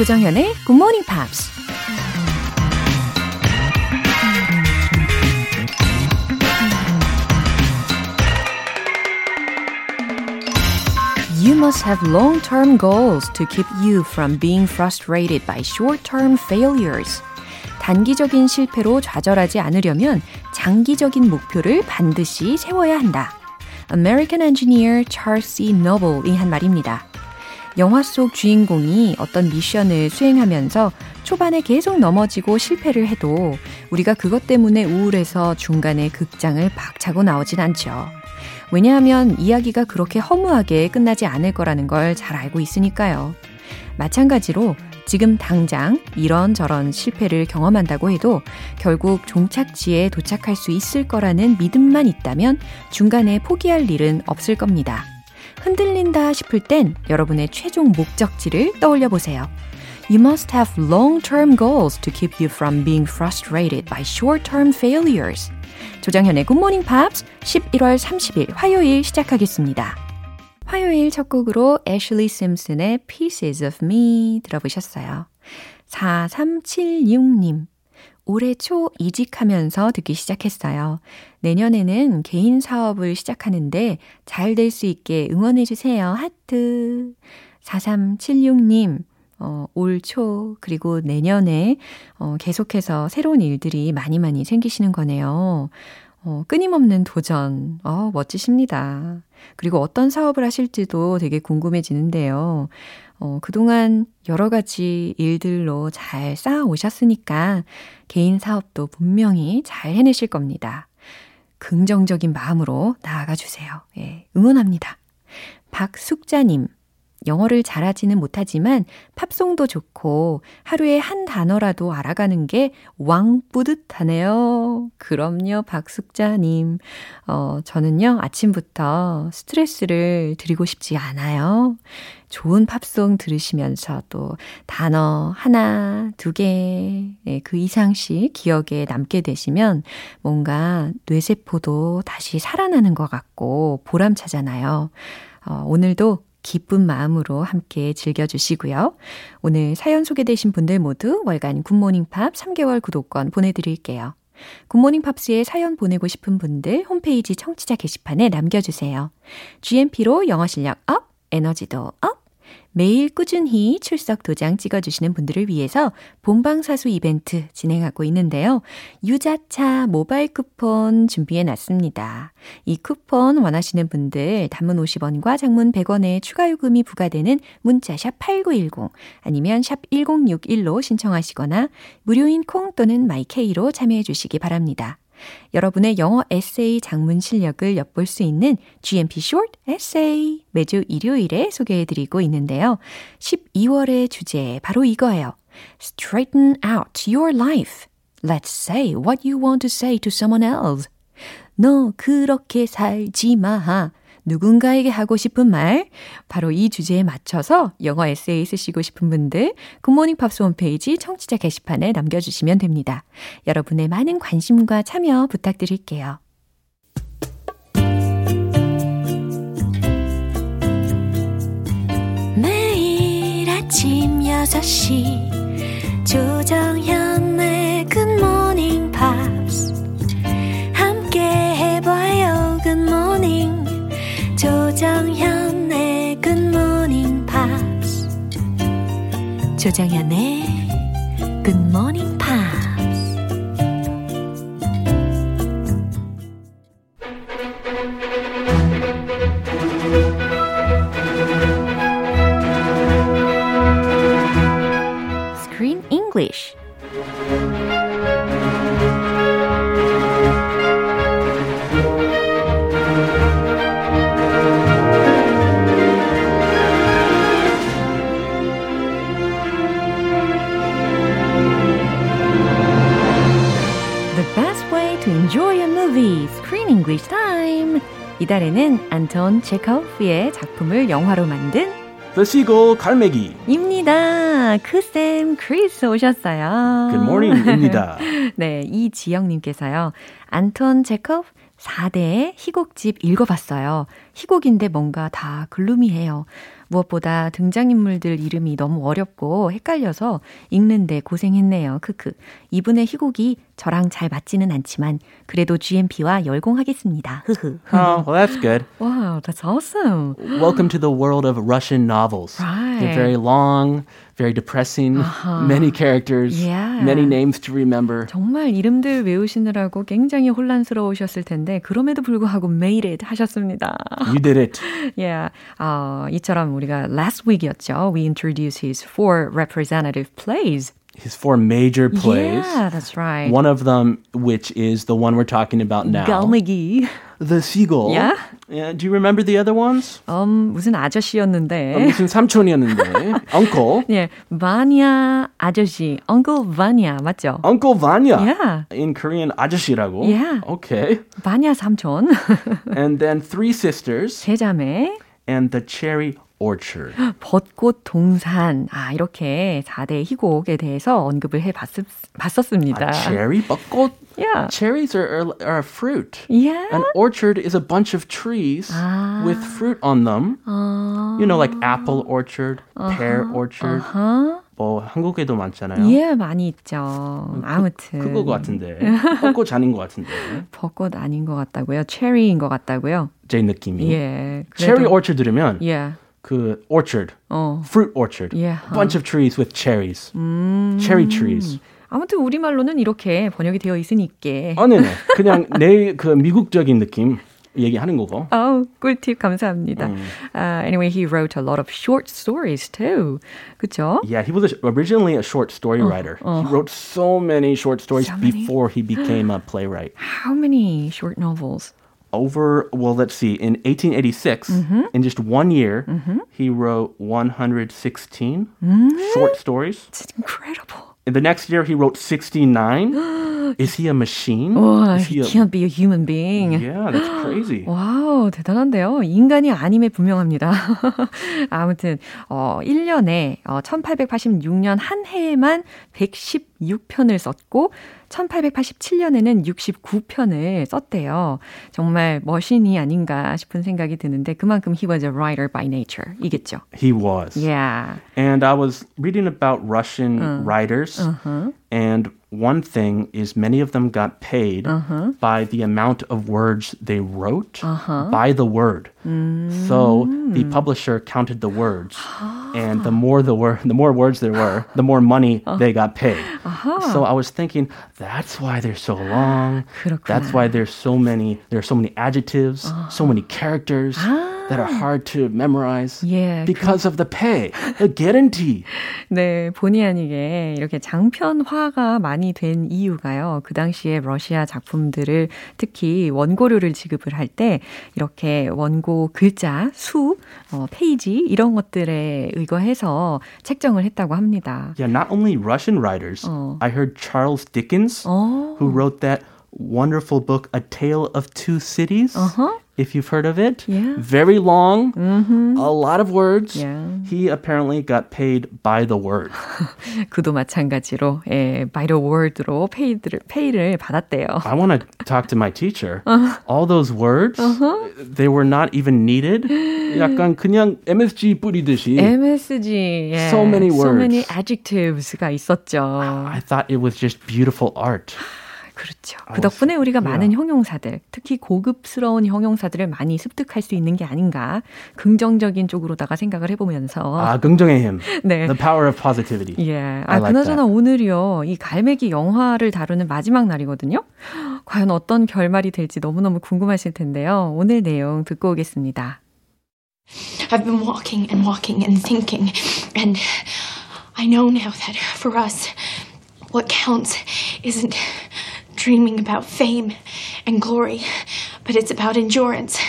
조정현의 Good Morning Pops. You must have long-term goals to keep you from being frustrated by short-term failures. 단기적인 실패로 좌절하지 않으려면 장기적인 목표를 반드시 세워야 한다. American engineer Charles C. Noble이 한 말입니다. 영화 속 주인공이 어떤 미션을 수행하면서 초반에 계속 넘어지고 실패를 해도 우리가 그것 때문에 우울해서 중간에 극장을 박차고 나오진 않죠. 왜냐하면 이야기가 그렇게 허무하게 끝나지 않을 거라는 걸 잘 알고 있으니까요. 마찬가지로 지금 당장 이런저런 실패를 경험한다고 해도 결국 종착지에 도착할 수 있을 거라는 믿음만 있다면 중간에 포기할 일은 없을 겁니다. 흔들린다 싶을 땐 여러분의 최종 목적지를 떠올려 보세요. You must have long-term goals to keep you from being frustrated by short-term failures. 조정현의 Morning Pops 11월 30일 화요일 시작하겠습니다. 화요일 첫 곡으로 애슐리 심슨의 Pieces of Me 들어보셨어요. 4376님. 올해 초 이직하면서 듣기 시작했어요. 내년에는 개인 사업을 시작하는데 잘 될 수 있게 응원해주세요. 하트. 4376님. 어, 올 초, 그리고 내년에, 어, 계속해서 새로운 일들이 많이 많이 생기시는 거네요. 어, 끊임없는 도전. 어, 멋지십니다. 그리고 어떤 사업을 하실지도 되게 궁금해지는데요. 어, 그동안 여러 가지 일들로 잘 쌓아 오셨으니까 개인 사업도 분명히 잘 해내실 겁니다. 긍정적인 마음으로 나아가 주세요. 예, 응원합니다. 박숙자님. 영어를 잘하지는 못하지만 팝송도 좋고 하루에 한 단어라도 알아가는 게 왕 뿌듯하네요. 그럼요, 박숙자님. 어, 저는요, 아침부터 스트레스를 드리고 싶지 않아요. 좋은 팝송 들으시면서 또 단어 하나, 두 개, 네, 그 이상씩 기억에 남게 되시면 뭔가 뇌세포도 다시 살아나는 것 같고 보람차잖아요. 어, 오늘도 기쁜 마음으로 함께 즐겨주시고요. 오늘 사연 소개되신 분들 모두 월간 굿모닝 팝 3개월 구독권 보내드릴게요. 굿모닝 팝스에 사연 보내고 싶은 분들 홈페이지 청취자 게시판에 남겨주세요. GMP로 영어 실력 up, 에너지도 up, 매일 꾸준히 출석 도장 찍어주시는 분들을 위해서 본방사수 이벤트 진행하고 있는데요. 유자차 모바일 쿠폰 준비해 놨습니다. 이 쿠폰 원하시는 분들 단문 50원과 장문 100원의 추가 요금이 부과되는 문자샵 8910 아니면 샵 1061로 신청하시거나 무료인 콩 또는 마이케이로 참여해 주시기 바랍니다. 여러분의 영어 에세이 장문 실력을 엿볼 수 있는 GMP Short Essay 매주 일요일에 소개해 드리고 있는데요. 12월의 주제 바로 이거예요. Straighten out your life. Let's say what you want to say to someone else. 너 그렇게 살지 마. 누군가에게 하고 싶은 말, 바로 이 주제에 맞춰서 영어 에세이 쓰시고 싶은 분들, 굿모닝 팝스 홈페이지 청취자 게시판에 남겨주시면 됩니다. 여러분의 많은 관심과 참여 부탁드릴게요. 매일 아침 6시 조정현의 굿모닝 팝 조정현의 Pops. 이달에는 안톤 체코프의 작품을 영화로 만든 The Seagull 갈매기. 입니다. 크쌤 크리스 오셨어요. Good morning입니다. 네, 이지영님께서요. 안톤 체코프 4대 희곡집 읽어봤어요. 희곡인데 뭔가 다 gloomy해요. 무엇보다 등장인물들 이름이 너무 어렵고 헷갈려서 읽는데 고생했네요. 크크. 이분의 희곡이 저랑 잘 맞지는 않지만 그래도 GMP와 열공하겠습니다. 흐흐. Oh, well, that's good. Wow, that's awesome. Welcome to the world of Russian novels. Right. They're very long, very depressing, many characters, Yeah. many names to remember. 정말 이름들 외우시느라고 굉장히 혼란스러우셨을 텐데 그럼에도 불구하고 made it 하셨습니다. You did it. yeah. 어, 이처럼 우리가 last week이었죠. We introduced his four representative plays. His four major plays. Yeah, that's right. One of them, which is the one we're talking about now. 갈매기. The Seagull. Yeah? Yeah. Do you remember the other ones? 음, 무슨 아저씨였는데. 무슨 삼촌이었는데. Uncle. 예, 바냐 아저씨, Uncle Vanya 맞죠? Uncle Vanya. Yeah. In Korean, 아저씨라고. Yeah. Okay. 바냐 삼촌, And then Three Sisters 세자매, and The Cherry Orchard. 벚꽃 동산. 아, 이렇게 4대 희곡에 대해서 언급을 해 봤, 봤었습니다. A cherry? 벚꽃? Yeah. Cherries are, are, are a fruit. Yeah. An orchard is a bunch of trees with fruit on them. You know, like apple orchard, pear orchard. 어? 뭐 한국에도 많잖아요. 예, 많이 있죠. 아무튼. 그거 같은데. 벚꽃 아닌 것 같은데. 벚꽃 아닌 것 같다고요? 체리인 것 같다고요? 제 느낌이. 예. Cherry 그래도- orchard 들으면 예. 그 orchard, 어. fruit orchard. Yeah. bunch of trees with cherries. Cherry trees. 아무튼 우리말로는 이렇게 번역이 되어 있으니까. 아, 네네. 그냥 내 그 미국적인 느낌 얘기하는 거고. 아우, 꿀팁 감사합니다. Uh, anyway, he wrote a lot of short stories too. 그쵸? Yeah, he was a, originally a short story writer. He wrote so many short stories So many? before he became a playwright. How many short novels? Over, well, let's see, in 1886, mm-hmm. in just one year, mm-hmm. he wrote 116 mm-hmm. short stories. It's incredible. In the next year, he wrote 69. Is he a machine? 와, Is he a- can't be a human being. Yeah, that's crazy. 와우, 대단한데요. 인간이 아님에 분명합니다. 아무튼, 어, 1년에, 어, 1886년 한 해에만 116편을 썼고, 1887년에는 69편을 썼대요. 정말 머신이 아닌가 싶은 생각이 드는데, 그만큼 he was a writer by nature. 이겠죠. He was. Yeah. And I was reading about Russian writers, and one thing is many of them got paid uh-huh. by the amount of words they wrote uh-huh. by the word. So the mm. publisher counted the words, ah. and the more the word, the more words there were, the more money uh-huh. they got paid. So I was thinking that's why they're so long. That's why there's so many. There are so many adjectives, so ah. many characters ah. That are hard to memorize Yeah, because of the pay, the guarantee. 네, 본의 아니게 이렇게 장편화가 많이 된 이유가요. 그 당시에 러시아 작품들을 특히 원고료를 지급을 할 때 이렇게 원고 글자, 수, 어, 페이지 이런 것들에 의거해서 책정을 했다고 합니다. Yeah, not only Russian writers. I heard Charles Dickens, 어, who wrote that wonderful book, A Tale of Two Cities. If you've heard of it, Yeah. very long, a lot of words. Yeah. He apparently got paid by the word. 그도 마찬가지로 예, by the word로 페이를 페이를 받았대요. I want to talk to my teacher. All those words, they were not even needed. 약간 그냥 MSG 뿌리듯이. MSG, 예, So many so many words. adjectives가 있었죠. I thought it was just beautiful art. 그렇죠. 그 덕분에 우리가 많은 형용사들, 특히 고급스러운 형용사들을 많이 습득할 수 있는 게 아닌가 긍정적인 쪽으로다가 생각을 해보면서 아, 긍정의 힘. 네. The power of positivity. 예. I 아, like 그나저나 that. 오늘이요. 이 갈매기 영화를 다루는 마지막 날이거든요. 과연 어떤 결말이 될지 너무너무 궁금하실 텐데요. 오늘 내용 듣고 오겠습니다. I've been walking and walking and thinking, and I know now that for us, what counts isn't dreaming about fame and glory, but it's about endurance.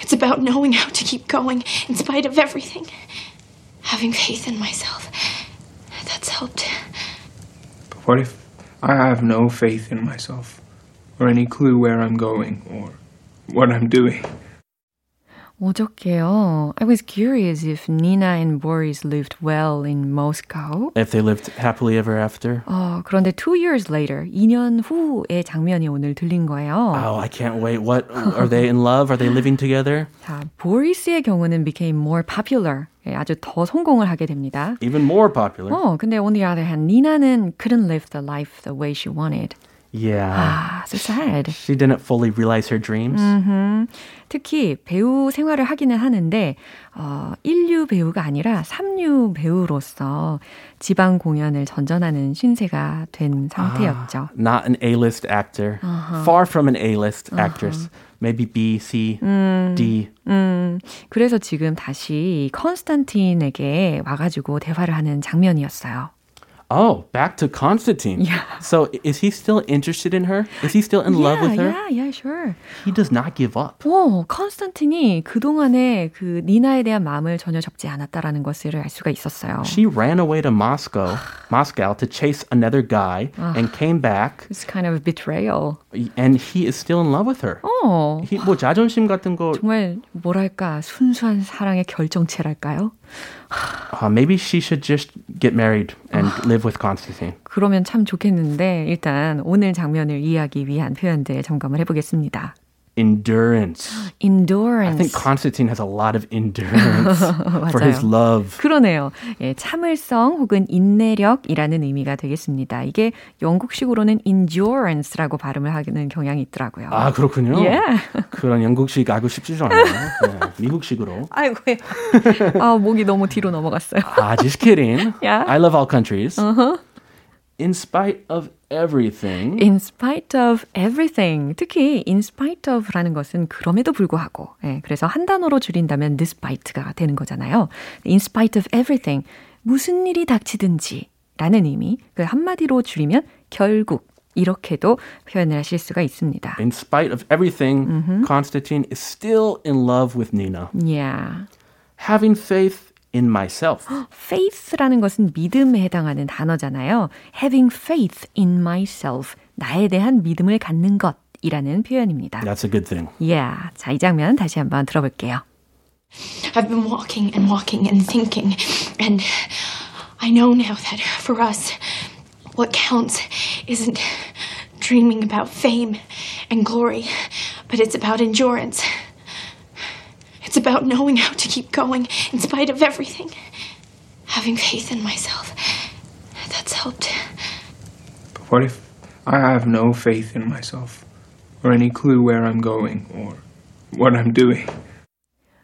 It's about knowing how to keep going in spite of everything. Having faith in myself. That's helped. But what if I have no faith in myself, or any clue where I'm going, or what I'm doing? 어저께요. I was curious if Nina and Boris lived well in Moscow. If they lived happily ever after. 어, 그런데 two years later, 2년 후의 장면이 오늘 들린 거예요. Oh, I can't wait. What are they in love? Are they living together? 자, 보리스의 경우는 became more popular. 예, 아주 더 성공을 하게 됩니다. Even more popular. 어, 근데 on the other hand, 니나는 couldn't live the life the way she wanted. Yeah. 아, so sad. She didn't fully realize her dreams. 음흠. 특히 배우 생활을 하기는 하는데 어, 1류 배우가 아니라 3류 배우로서 지방 공연을 전전하는 신세가 된 상태였죠. Ah, not an A-list actor. Far from an A-list actress. Maybe B, C, D. 음, 그래서 지금 다시 컨스탄틴에게 와가지고 대화를 하는 장면이었어요. Oh, back to Constantine. Yeah. So is he still interested in her? Is he still in love with her? Yeah, yeah, sure. He does not give up. 오, 컨스탄틴이 그동안에 그 니나에 대한 마음을 전혀 접지 않았다라는 것을 알 수가 있었어요. She ran away to Moscow, Moscow to chase another guy and came back It's kind of a betrayal. and he is still in love with her. 어, 뭐 자존심 같은 거 정말 뭐랄까 순수한 사랑의 결정체랄까요? Uh, maybe she should just get married and live with Constantine. 그러면 참 좋겠는데 일단 오늘 장면을 이해하기 위한 표현들 점검을 해보겠습니다. Endurance. endurance. I think Constantine has a lot of endurance for his love. 그러네요. 예, 참을성 혹은 인내력이라는 의미가 되겠습니다. 이게 영국식으로는 endurance라고 발음을 하는 경향이 있더라고요. 아 그렇군요. Yeah. 그런 영국식 알고 싶지도 않아요. 네, 미국식으로. 아이고, 아 목이 너무 뒤로 넘어갔어요. Ah, just kidding. Yeah. I love all countries. In spite of everything, In spite of everything. 특히 in spite of라는 것은 그럼에도 불구하고. 예, 그래서 한 단어로 줄인다면 despite가 되는 거잖아요. In spite of everything. 무슨 일이 닥치든지 라는 의미. 그 한마디로 줄이면 결국 이렇게도 표현을 하실 수가 있습니다. in spite of everything, Constantine is still in love with Nina. Yeah. Having faith in myself. faith라는 것은 믿음에 해당하는 단어잖아요. having faith in myself. 나에 대한 믿음을 갖는 것이라는 표현입니다. That's a good thing. Yeah. 자, 이 장면 다시 한번 들어볼게요. I've been walking and walking and thinking, and I know now that for us, what counts isn't dreaming about fame and glory, but it's about endurance. It's about knowing how to keep going in spite of everything. Having faith in myself. That's helped. But what if I have no faith in myself, or any clue where I'm going, or what I'm doing?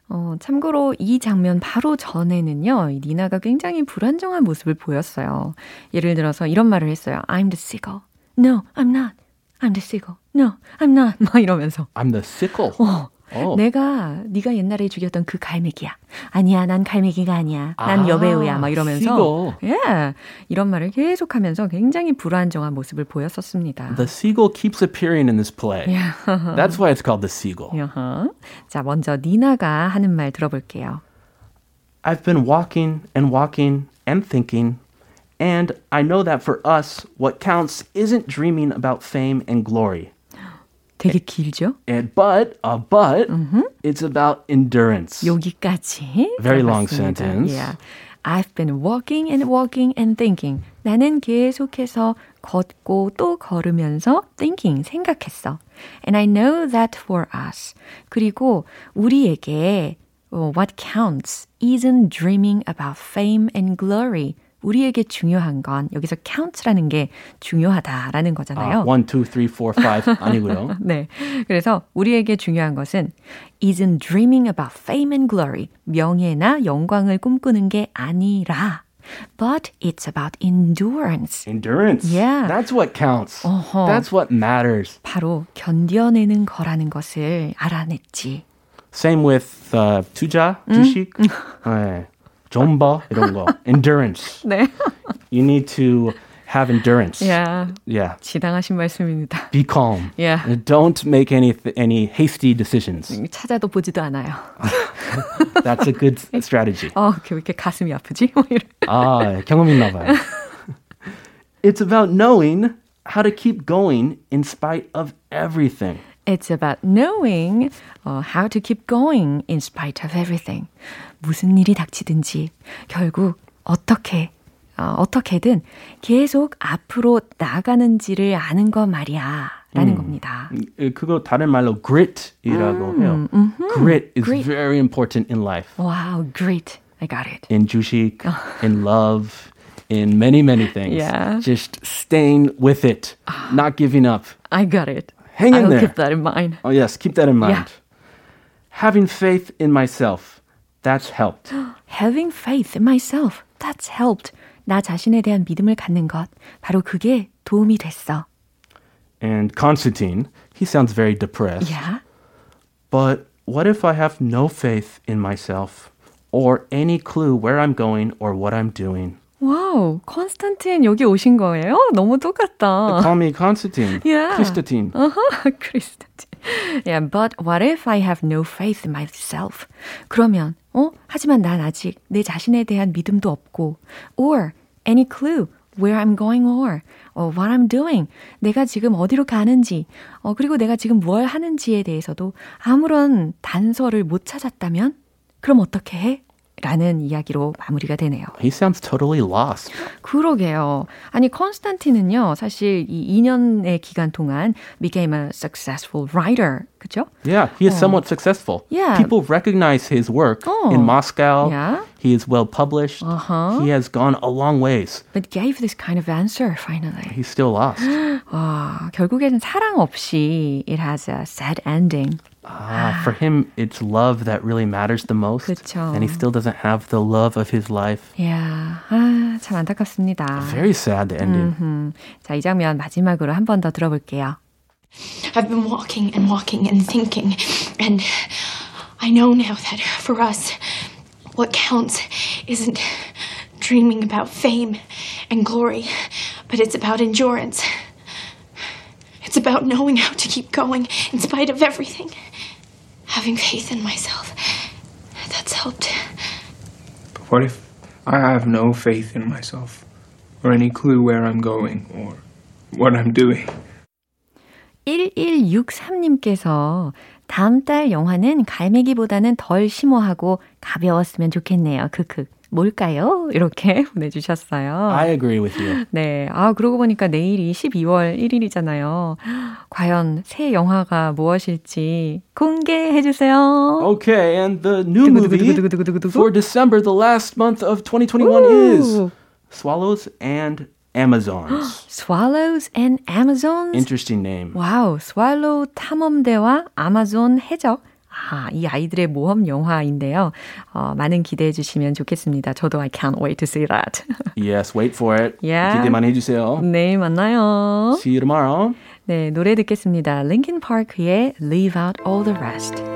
어, 참고로 이 장면 바로 전에는요, 이 니나가 굉장히 불안정한 모습을 보였어요. 예를 들어서 이런 말을 했어요. I'm the seagull. No, I'm not. I'm the seagull. No, I'm not. 막 이러면서. I'm the sickle. 어, Oh. 내가 네가 옛날에 죽였던 그 갈매기야. 아니야, 난 갈매기가 아니야. 난 아, 여배우야. 막 이러면서. 예. 이런 말을 계속하면서 굉장히 불안정한 모습을 보였었습니다. The seagull keeps appearing in this play. Yeah. That's why it's called the seagull. 여허. 자, 먼저 니나가 하는 말 들어볼게요. I've been walking and walking and thinking, and I know that for us, what counts isn't dreaming about fame and glory. 되게 길죠? And but, uh, but, it's about endurance. 여기까지. Very long 들어봤습니다. sentence. Yeah. I've been walking and walking and thinking. 나는 계속해서 걷고 또 걸으면서 thinking, 생각했어. And I know that for us. 그리고 우리에게 어, what counts isn't dreaming about fame and glory. 우리에게 중요한 건 여기서 count라는 게 중요하다라는 거잖아요. Uh, one, two, three, four, five. 아니고요. 네. 그래서 우리에게 중요한 것은 isn't dreaming about fame and glory. 명예나 영광을 꿈꾸는 게 아니라 but it's about endurance. Endurance. Yeah. That's what counts. 어허. That's what matters. 바로 견뎌내는 거라는 것을 알아냈지. Same with uh, 투자, 주식, 네. 존버 이런 거. Endurance. 네. You need to have endurance. 야, Yeah. 지당하신 말씀입니다. Be calm. Yeah. Don't make any any hasty decisions. 찾아도 보지도 않아요. That's a good strategy. 어, 왜 이렇게 가슴이 아프지? 뭐 이런. 아, 경험 있나 봐요. It's about knowing how to keep going in spite of everything. It's about knowing uh, how to keep going in spite of everything. 무슨 일이 닥치든지 결국 어떻게 어, 어떻게든 계속 앞으로 나가는지를 아는 것 말이야. 라는 음, 겁니다. 그거 다른 말로 grit이라고 음, 해요. 음흠. Grit is grit. very important in life. Wow, grit. I got it. In 주식, in love, in many, many things. Yeah. Just staying with it, not giving up. I got it. Hang in I'll there. keep that in mind. Oh, yes, keep that in mind. Yeah. Having faith in myself, that's helped. Having faith in myself, that's helped. 나 자신에 대한 믿음을 갖는 것, 바로 그게 도움이 됐어. And Constantine, he sounds very depressed. Yeah. But what if I have no faith in myself or any clue where I'm going or what I'm doing? 와우, 콘스탄틴 여기 오신 거예요? 너무 똑같다. Call me Constantine. Yeah. Christantine. Uh-huh, Christantine. Yeah, but what if I have no faith in myself? 그러면, 어? 하지만 난 아직 내 자신에 대한 믿음도 없고, or any clue where I'm going or, or what I'm doing. 내가 지금 어디로 가는지, 어, 그리고 내가 지금 뭘 하는지에 대해서도 아무런 단서를 못 찾았다면? 그럼 어떻게 해? 라는 이야기로 마무리가 되네요. He sounds totally lost. 그러게요. 아니 컨스탄틴은요. 사실 이 2년의 기간 동안 became a successful writer. 그죠? Yeah, he is 어. somewhat successful. Yeah. People recognize his work 어. in Moscow. Yeah. He is well published. Uh-huh. He has gone a long ways. But gave this kind of answer finally. He's still lost. 와, 결국에는 사랑 없이 it has a sad ending. Ah, for him, it's love that really matters the most. 그쵸. And he still doesn't have the love of his life. Yeah. 아, 참 안타깝습니다. Very sad ending. 음흠. 자, 이 장면 마지막으로 한 번 더 들어볼게요. I've been walking and walking and thinking, and I know now that for us, what counts isn't dreaming about fame and glory, but it's about endurance. It's about knowing how to keep going in spite of everything. Having faith in myself. That's helped. But what if I have no faith in myself? Or any clue where I'm going? Or what I'm doing? 1163님께서 다음 달 영화는 갈매기보다는 덜 심오하고 가벼웠으면 좋겠네요. 크크. 뭘까요? 이렇게 보내주셨어요. I agree with you. 네. 아, 그러고 보니까 내일이 12월 1일이잖아요. 과연 새 영화가 무엇일지 공개해주세요. Okay, and the new movie for December, the last month of 2021 is Swallows and Amazons. Swallows and Amazons? Interesting name. 와우, 스왈로우 탐험대와 아마존 해적. 아, 이 아이들의 모험 영화인데요. 어, 많은 기대해 주시면 좋겠습니다. 저도 I can't wait to see that. yes, wait for it. Yeah. 기대 많이 해주세요. 내일 만나요. See you tomorrow. 네, 노래 듣겠습니다. Linkin Park의 Leave Out All the Rest.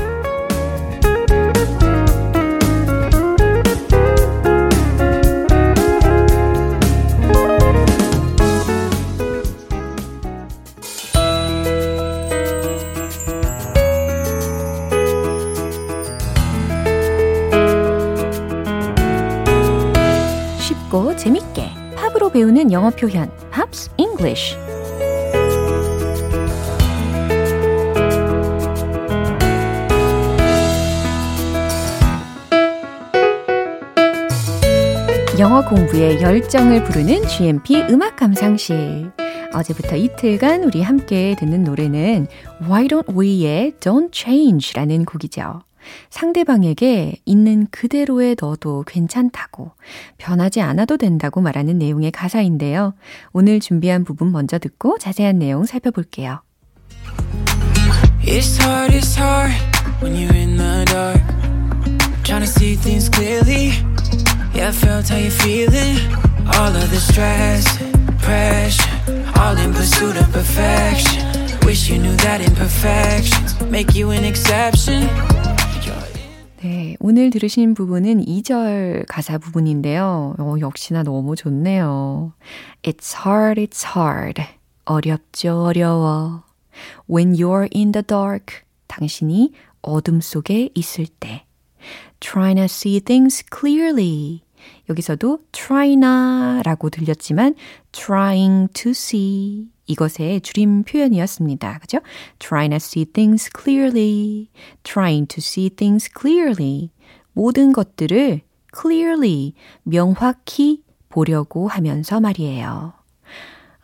배우는 영어 표현 Pops English 영어 공부에 열정을 부르는 GMP 음악 감상실. 어제부터 이틀간 우리 함께 듣는 노래는 Why Don't We의 Don't Change라는 곡이죠. 상대방에게 있는 그대로의 너도 괜찮다고, 변하지 않아도 된다고 말하는 내용의 가사인데요. 오늘 준비한 부분 먼저 듣고 자세한 내용 살펴볼게요. It's hard, it's hard when you're in the dark. Trying to see things clearly. Yeah, I felt how you're feeling. All of the stress, pressure, all in pursuit of perfection. Wish you knew that imperfections make you an exception. 네, 오늘 들으신 부분은 2절 가사 부분인데요. 어, 역시나 너무 좋네요. It's hard, it's hard. 어렵죠, 어려워. When you're in the dark. 당신이 어둠 속에 있을 때. Trying to see things clearly. 여기서도 try나 라고 들렸지만 trying to see 이것의 줄임 표현이었습니다. 그죠? Trying to see things clearly. Trying to see things clearly. 모든 것들을 clearly, 명확히 보려고 하면서 말이에요.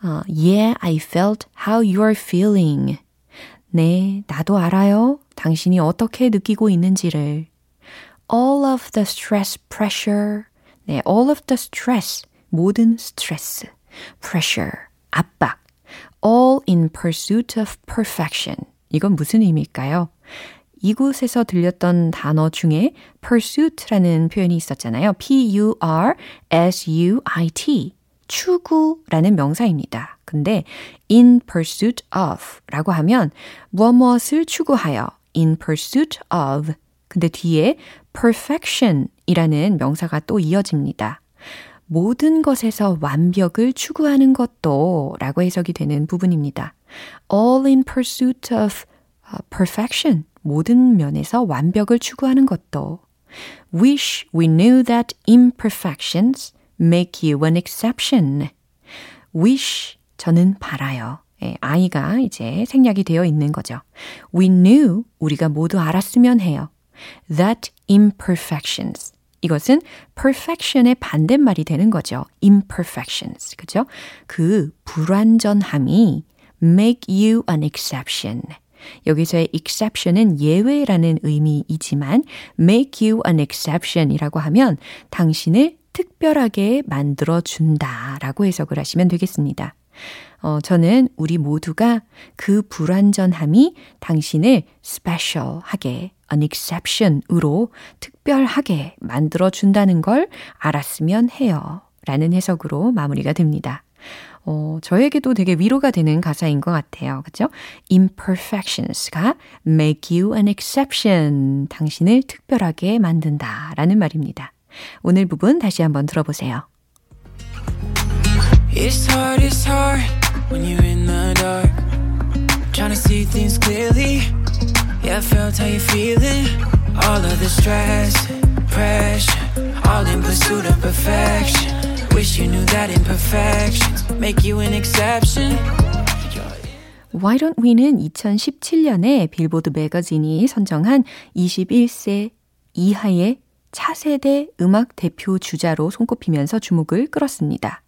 Uh, yeah, I felt how you're feeling. 네, 나도 알아요. 당신이 어떻게 느끼고 있는지를. All of the stress, pressure. 네, all of the stress. 모든 스트레스. pressure. 압박. All in pursuit of perfection. 이건 무슨 의미일까요? 이곳에서 들렸던 단어 중에 pursuit라는 표현이 있었잖아요. P-U-R-S-U-I-T. 추구라는 명사입니다. 근데 in pursuit of 라고 하면 무엇 무엇을 추구하여 in pursuit of 근데 뒤에 perfection 이라는 명사가 또 이어집니다. 모든 것에서 완벽을 추구하는 것도 라고 해석이 되는 부분입니다. all in pursuit of perfection. 모든 면에서 완벽을 추구하는 것도. wish we knew that imperfections make you an exception. wish 저는 바라요. 예, 아이가 이제 생략이 되어 있는 거죠. We knew 우리가 모두 알았으면 해요. That imperfections 이것은 perfection의 반대말이 되는 거죠. imperfections. 그죠? 그 불완전함이 make you an exception. 여기서의 exception은 예외라는 의미이지만 make you an exception이라고 하면 당신을 특별하게 만들어 준다라고 해석을 하시면 되겠습니다. 어, 저는 우리 모두가 그 불완전함이 당신을 special하게 an exception으로 특별하게 만들어 준다는 걸 알았으면 해요. 라는 해석으로 마무리가 됩니다. 어, 저에게도 되게 위로가 되는 가사인 것 같아요. 그죠? imperfections가 make you an exception. 당신을 특별하게 만든다. 라는 말입니다. 오늘 부분 다시 한번 들어보세요. It's hard, it's hard when you're in the dark. Trying to see things clearly. Yeah, I felt how you're feeling. All of the stress, pressure, all in pursuit of perfection. Wish you knew that imperfections make you an exception. Why Don't We는 2017년에 빌보드 매거진이 선정한 21세 이하의 차세대 음악 대표 주자로 손꼽히면서 주목을 끌었습니다.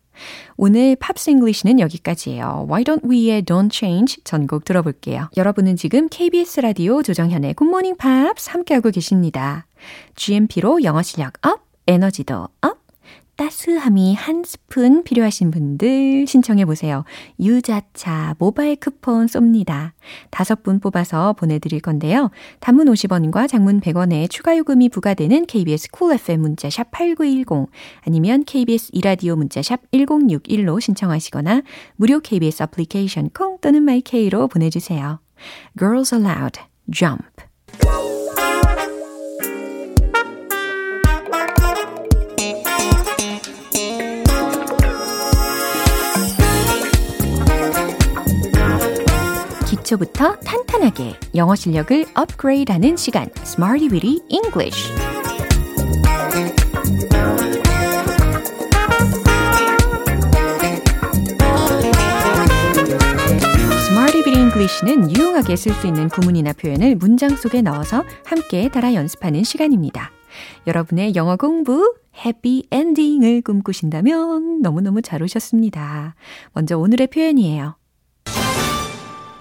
오늘 Pops English는 여기까지예요. Why Don't We의 Don't Change 전곡 들어볼게요. 여러분은 지금 KBS 라디오 조정현의 굿모닝 팝스 함께하고 계십니다. GMP로 영어 실력 up, 에너지도 up, 따스함이 한 스푼 필요하신 분들 신청해 보세요. 유자차 모바일 쿠폰 쏩니다. 다섯 분 뽑아서 보내드릴 건데요. 단문 50원과 장문 100원의 추가 요금이 부과되는 KBS Cool FM 문자샵 8910 아니면 KBS 이라디오 문자샵 1061로 신청하시거나 무료 KBS 애플리케이션 콩 또는 my K로 보내주세요. Girls Aloud Jump 기초부터 탄탄하게 영어 실력을 업그레이드하는 시간 Smarty Weedy English English는 유용하게 쓸 수 있는 구문이나 표현을 문장 속에 넣어서 함께 따라 연습하는 시간입니다. 여러분의 영어 공부 해피 엔딩을 꿈꾸신다면 너무너무 잘 오셨습니다. 먼저 오늘의 표현이에요.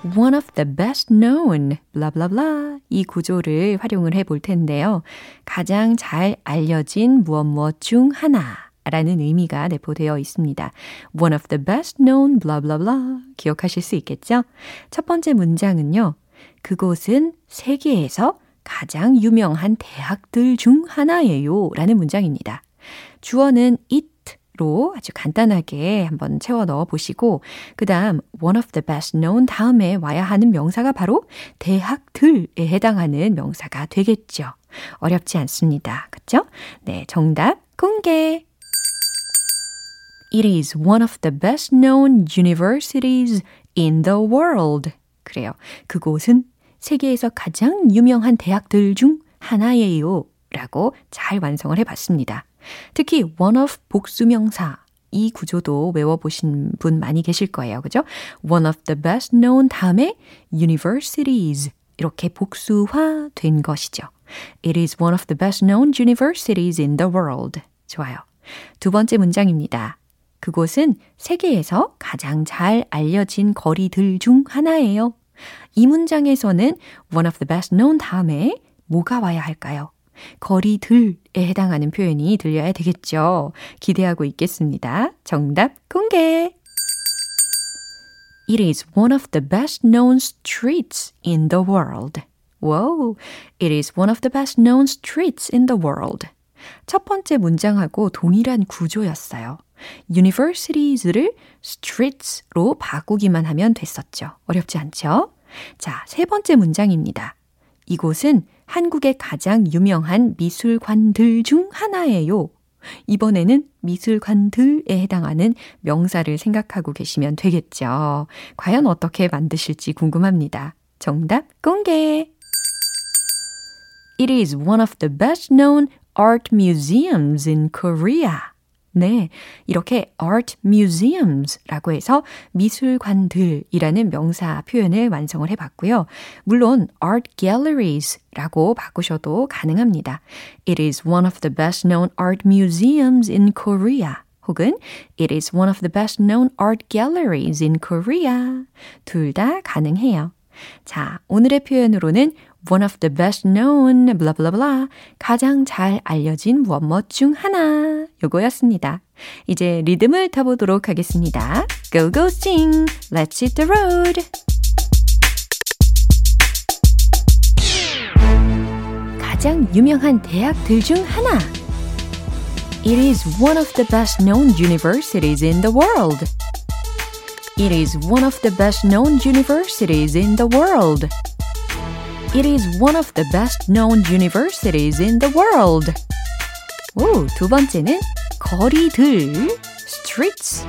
One of the best known, blah blah blah. 이 구조를 활용을 해 볼 텐데요. 가장 잘 알려진 무엇 무엇 중 하나. 라는 의미가 내포되어 있습니다. One of the best known blah blah blah. 기억하실 수 있겠죠? 첫 번째 문장은요. 그곳은 세계에서 가장 유명한 대학들 중 하나예요. 라는 문장입니다. 주어는 it 로 아주 간단하게 한번 채워 넣어 보시고 그 다음 one of the best known 다음에 와야 하는 명사가 바로 대학들에 해당하는 명사가 되겠죠. 어렵지 않습니다. 그쵸? 네, 정답 공개! It is one of the best known universities in the world. 그래요. 그곳은 세계에서 가장 유명한 대학들 중 하나예요. 라고 잘 완성을 해봤습니다. 특히 one of 복수명사 이 구조도 외워보신 분 많이 계실 거예요. 그죠? One of the best known 다음에 universities 이렇게 복수화 된 것이죠. It is one of the best known universities in the world. 좋아요. 두 번째 문장입니다. 그곳은 세계에서 가장 잘 알려진 거리들 중 하나예요. 이 문장에서는 one of the best known 다음에 뭐가 와야 할까요? 거리들에 해당하는 표현이 들려야 되겠죠. 기대하고 있겠습니다. 정답 공개! It is one of the best known streets in the world. Wow, it is one of the best known streets in the world. 첫 번째 문장하고 동일한 구조였어요. universities를 streets로 바꾸기만 하면 됐었죠. 어렵지 않죠? 자, 세 번째 문장입니다. 이곳은 한국의 가장 유명한 미술관들 중 하나예요. 이번에는 미술관들에 해당하는 명사를 생각하고 계시면 되겠죠. 과연 어떻게 만드실지 궁금합니다. 정답 공개! It is one of the best known art museums in Korea. 네, 이렇게 art museums라고 해서 미술관들이라는 명사 표현을 완성을 해봤고요. 물론 art galleries라고 바꾸셔도 가능합니다. It is one of the best known art museums in Korea. 혹은 It is one of the best known art galleries in Korea. 둘 다 가능해요. 자, 오늘의 표현으로는 one of the best known, blah blah blah, 가장 잘 알려진 무엇 무엇 중 하나, 요거였습니다. 이제 리듬을 타보도록 하겠습니다. Go go sing, let's hit the road. 가장 유명한 대학들 중 하나. It is one of the best known universities in the world. It is one of the best known universities in the world. It is one of the best known universities in the world. 오, 두 번째는 거리들, streets.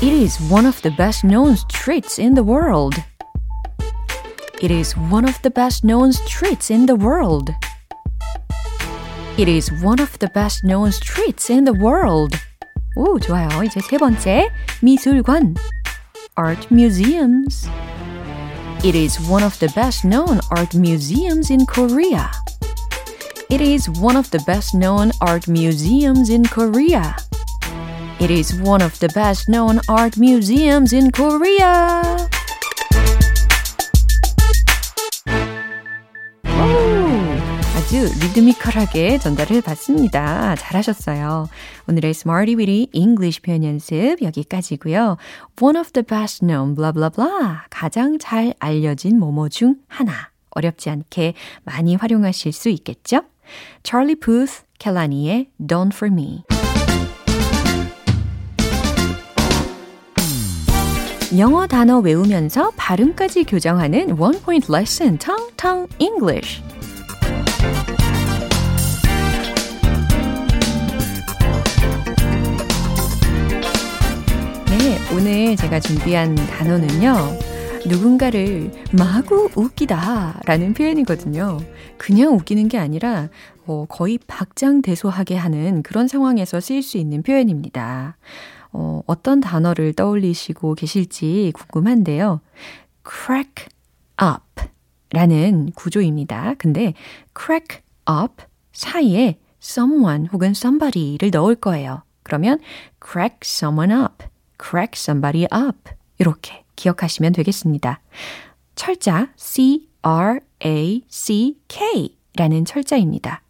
It is one of the best known streets in the world. It is one of the best known streets in the world. It is one of the best known streets in the world. 오, 좋아요. 이제 세 번째, 미술관. Art museums. It is one of the best known art museums in Korea. It is one of the best known art museums in Korea. It is one of the best known art museums in Korea. 아주 리드미컬하게 전달을 받습니다. 잘하셨어요. 오늘의 Smarty Weedy English 표현 연습 여기까지고요. One of the best known blah blah blah 가장 잘 알려진 뭐뭐 중 하나 어렵지 않게 많이 활용하실 수 있겠죠? Charlie Puth, 켈라니의 Done for Me 영어 단어 외우면서 발음까지 교정하는 One Point Lesson Tong Tong English 오늘 제가 준비한 단어는요. 누군가를 마구 웃기다 라는 표현이거든요. 그냥 웃기는 게 아니라 어, 거의 박장대소하게 하는 그런 상황에서 쓰일 수 있는 표현입니다. 어, 어떤 단어를 떠올리시고 계실지 궁금한데요. crack up 라는 구조입니다. 근데 crack up 사이에 someone 혹은 somebody를 넣을 거예요. 그러면 crack someone up, crack somebody up 이렇게 기억하시면 되겠습니다. 철자 C-R-A-C-K 라는 철자입니다.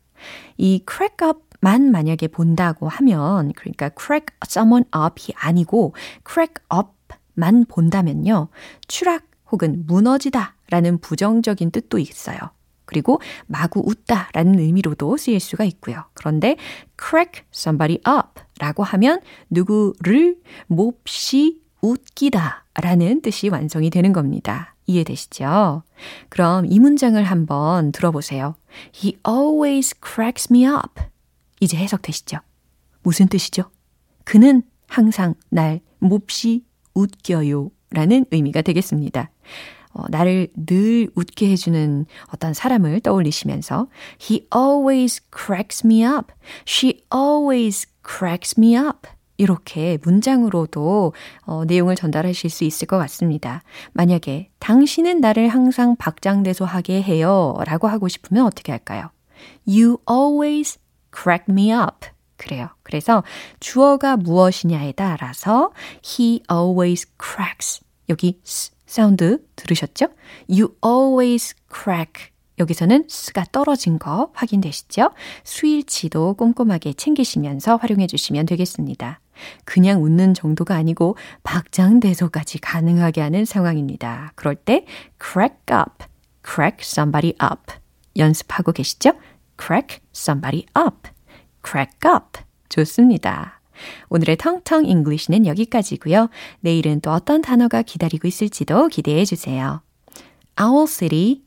이 crack up만 만약에 본다고 하면 그러니까 crack someone up이 아니고 crack up만 본다면요. 추락 혹은 무너지다 라는 부정적인 뜻도 있어요. 그리고 마구 웃다 라는 의미로도 쓰일 수가 있고요. 그런데 crack somebody up 라고 하면 누구를 몹시 웃기다 라는 뜻이 완성이 되는 겁니다. 이해되시죠? 그럼 이 문장을 한번 들어보세요. He always cracks me up. 이제 해석되시죠? 무슨 뜻이죠? 그는 항상 날 몹시 웃겨요. 라는 의미가 되겠습니다. 어, 나를 늘 웃게 해주는 어떤 사람을 떠올리시면서 He always cracks me up. She always cracks me up. 이렇게 문장으로도 어, 내용을 전달하실 수 있을 것 같습니다. 만약에 당신은 나를 항상 박장대소하게 해요 라고 하고 싶으면 어떻게 할까요? You always crack me up. 그래요. 그래서 주어가 무엇이냐에 따라서 he always cracks. 여기 s sound 들으셨죠? You always crack. 여기서는 s가 떨어진 거 확인되시죠? 수일치도 꼼꼼하게 챙기시면서 활용해 주시면 되겠습니다. 그냥 웃는 정도가 아니고 박장대소까지 가능하게 하는 상황입니다. 그럴 때 crack up, crack somebody up 연습하고 계시죠? crack somebody up, crack up 좋습니다. 오늘의 텅텅 English는 여기까지고요. 내일은 또 어떤 단어가 기다리고 있을지도 기대해 주세요. Owl City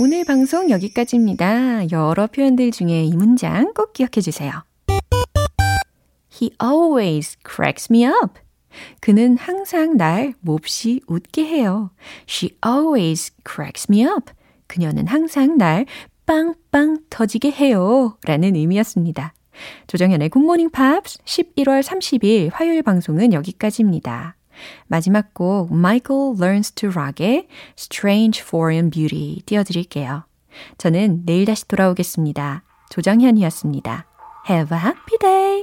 오늘 방송 여기까지입니다. 여러 표현들 중에 이 문장 꼭 기억해 주세요. He always cracks me up. 그는 항상 날 몹시 웃게 해요. She always cracks me up. 그녀는 항상 날 빵빵 터지게 해요. 라는 의미였습니다. 조정현의 굿모닝 팝스 11월 30일 화요일 방송은 여기까지입니다. 마지막 곡 Michael Learns to Rock의 Strange Foreign Beauty 띄워드릴게요. 저는 내일 다시 돌아오겠습니다. 조정현이었습니다. Have a happy day!